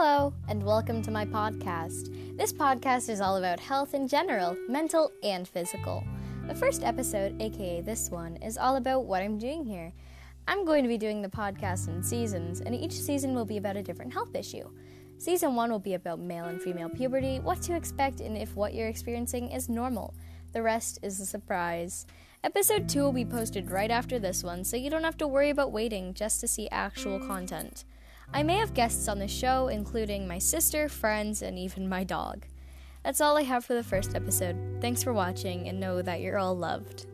and welcome to my podcast. This podcast is all about health in general, mental and physical. The first episode, aka this one, is all about what I'm doing here. I'm going to be doing the podcast in seasons, and each season will be about a different health issue. Season 1 will be about male and female puberty, what to expect, and if what you're experiencing is normal. The rest is a surprise. Episode 2 will be posted right after this one, so you don't have to worry about waiting just to see actual content. I may have guests on the show, including my sister, friends, and even my dog. That's all I have for the first episode. Thanks for watching, and know that you're all loved.